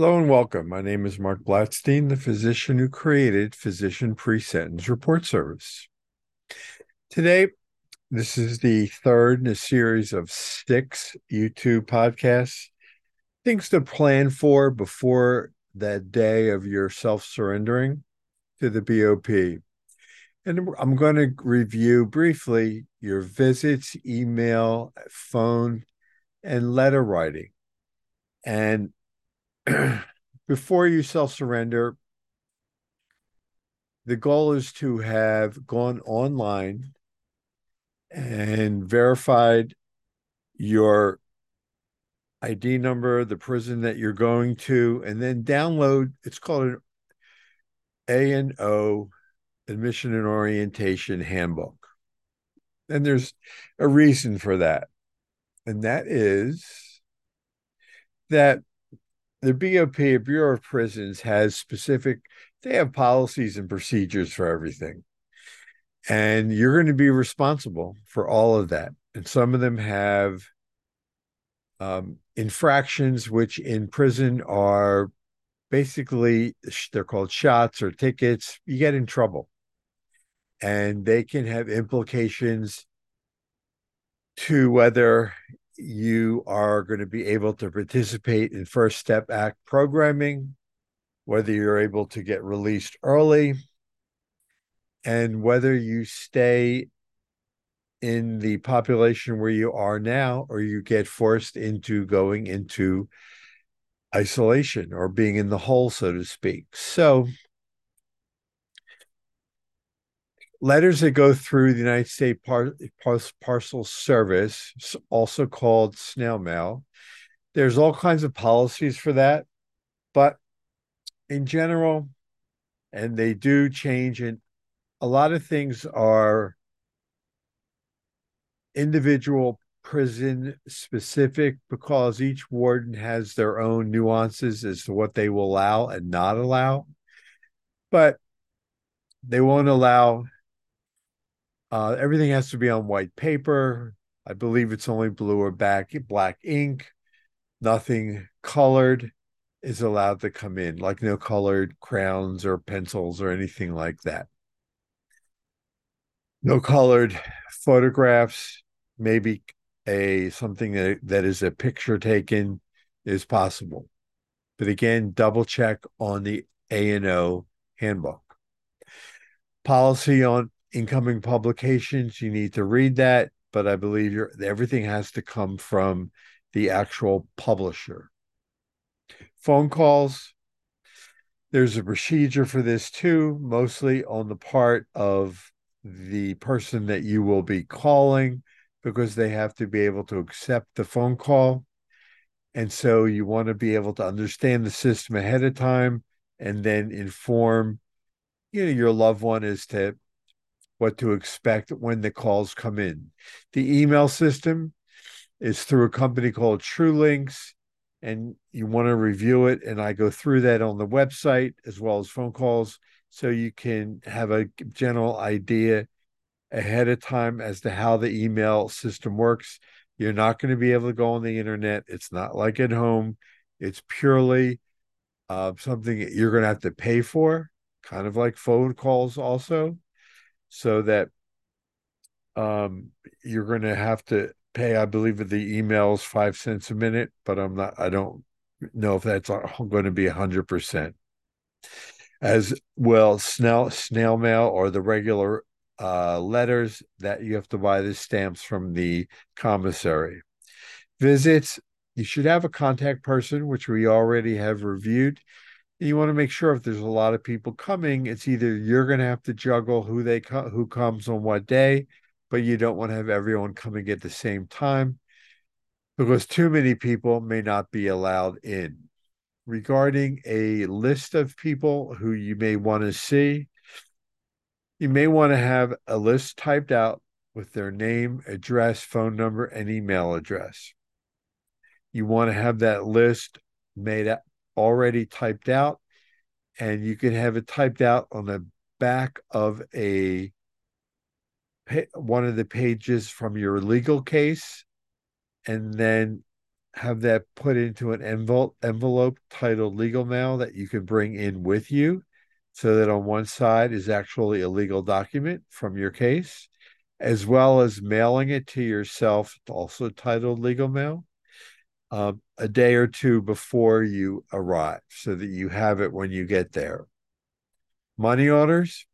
Hello and welcome. My name is Mark Blatstein, the physician who created Physician Pre-Sentence Report Service. Today, this is the third in a series of six YouTube podcasts. Things to plan for before that day of your self-surrendering to the BOP. And I'm going to review briefly your visits, email, phone, and letter writing. And before you self surrender, the goal is to have gone online and verified your ID number, the prison that you're going to, and then download. It's called an A and O Admission and Orientation Handbook. And there's a reason for that. And that is that the BOP, Bureau of Prisons, has specific, they have policies and procedures for everything. And you're going to be responsible for all of that. And some of them have um, infractions, which in prison are basically, they're called shots or tickets. You get in trouble. And they can have implications to whether you are going to be able to participate in First Step Act programming, whether you're able to get released early, and whether you stay in the population where you are now or you get forced into going into isolation or being in the hole, so to speak. So, letters that go through the United States Par- Par- Parcel Service, also called snail mail. There's all kinds of policies for that, but in general, and they do change, and a lot of things are individual prison specific because each warden has their own nuances as to what they will allow and not allow. But they won't allow uh, everything has to be on white paper. I believe it's only blue or black, black ink. Nothing colored is allowed to come in, like no colored crayons or pencils or anything like that. No colored photographs, maybe a something that, that is a picture taken is possible. But again, double check on the A and O handbook. Policy on incoming publications. You need to read that, but I believe you everything has to come from the actual publisher. Phone calls. There's a procedure for this too, mostly on the part of the person that you will be calling because they have to be able to accept the phone call. And so you want to be able to understand the system ahead of time and then inform you know your loved one as to what to expect when the calls come in. The email system is through a company called TRULINCS, and you want to review it. And I go through that on the website as well as phone calls, so you can have a general idea ahead of time as to how the email system works. You're not going to be able to go on the internet. It's not like at home. It's purely uh, something you're going to have to pay for, kind of like phone calls, also so that um, you're going to have to pay, I believe, the emails five cents a minute, but I'm not, I don't know if that's going to be 100%. As well, snail, snail mail or the regular uh, letters that you have to buy the stamps from the commissary. Visits, you should have a contact person, which we already have reviewed you want to make sure if there's a lot of people coming, it's either you're going to have to juggle who they co- who comes on what day, but you don't want to have everyone coming at the same time because too many people may not be allowed in. Regarding a list of people who you may want to see, you may want to have a list typed out with their name, address, phone number, and email address. You want to have that list made already typed out, and you can have it typed out on the back of a one of the pages from your legal case, and then have that put into an envelope envelope titled legal mail that you can bring in with you so that on one side is actually a legal document from your case as well as mailing it to yourself also titled legal mail um, a day or two before you arrive so that you have it when you get there money orders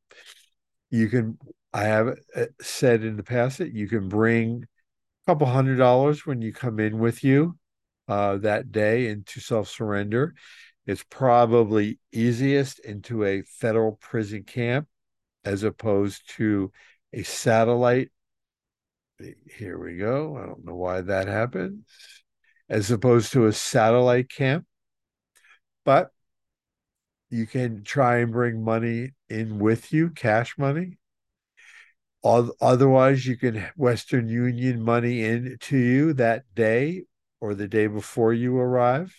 you can i have uh, said in the past that you can bring a couple hundred dollars when you come in with you uh, that day into self surrender. It's probably easiest into a federal prison camp as opposed to a satellite. Here we go. I don't know why that happens. As opposed to a satellite camp. But you can try and bring money in with you, cash money. Otherwise, you can Western Union money in to you that day or the day before you arrive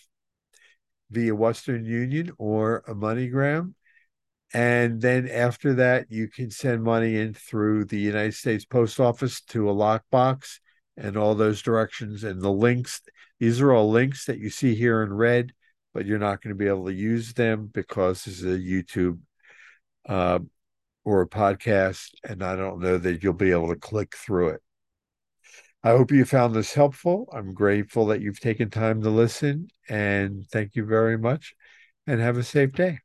via Western Union or a MoneyGram. And then after that, you can send money in through the United States Post Office to a lockbox and all those directions and the links. These are all links that you see here in red, but you're not going to be able to use them because this is a YouTube uh, or a podcast, and I don't know that you'll be able to click through it. I hope you found this helpful. I'm grateful that you've taken time to listen and thank you very much and have a safe day.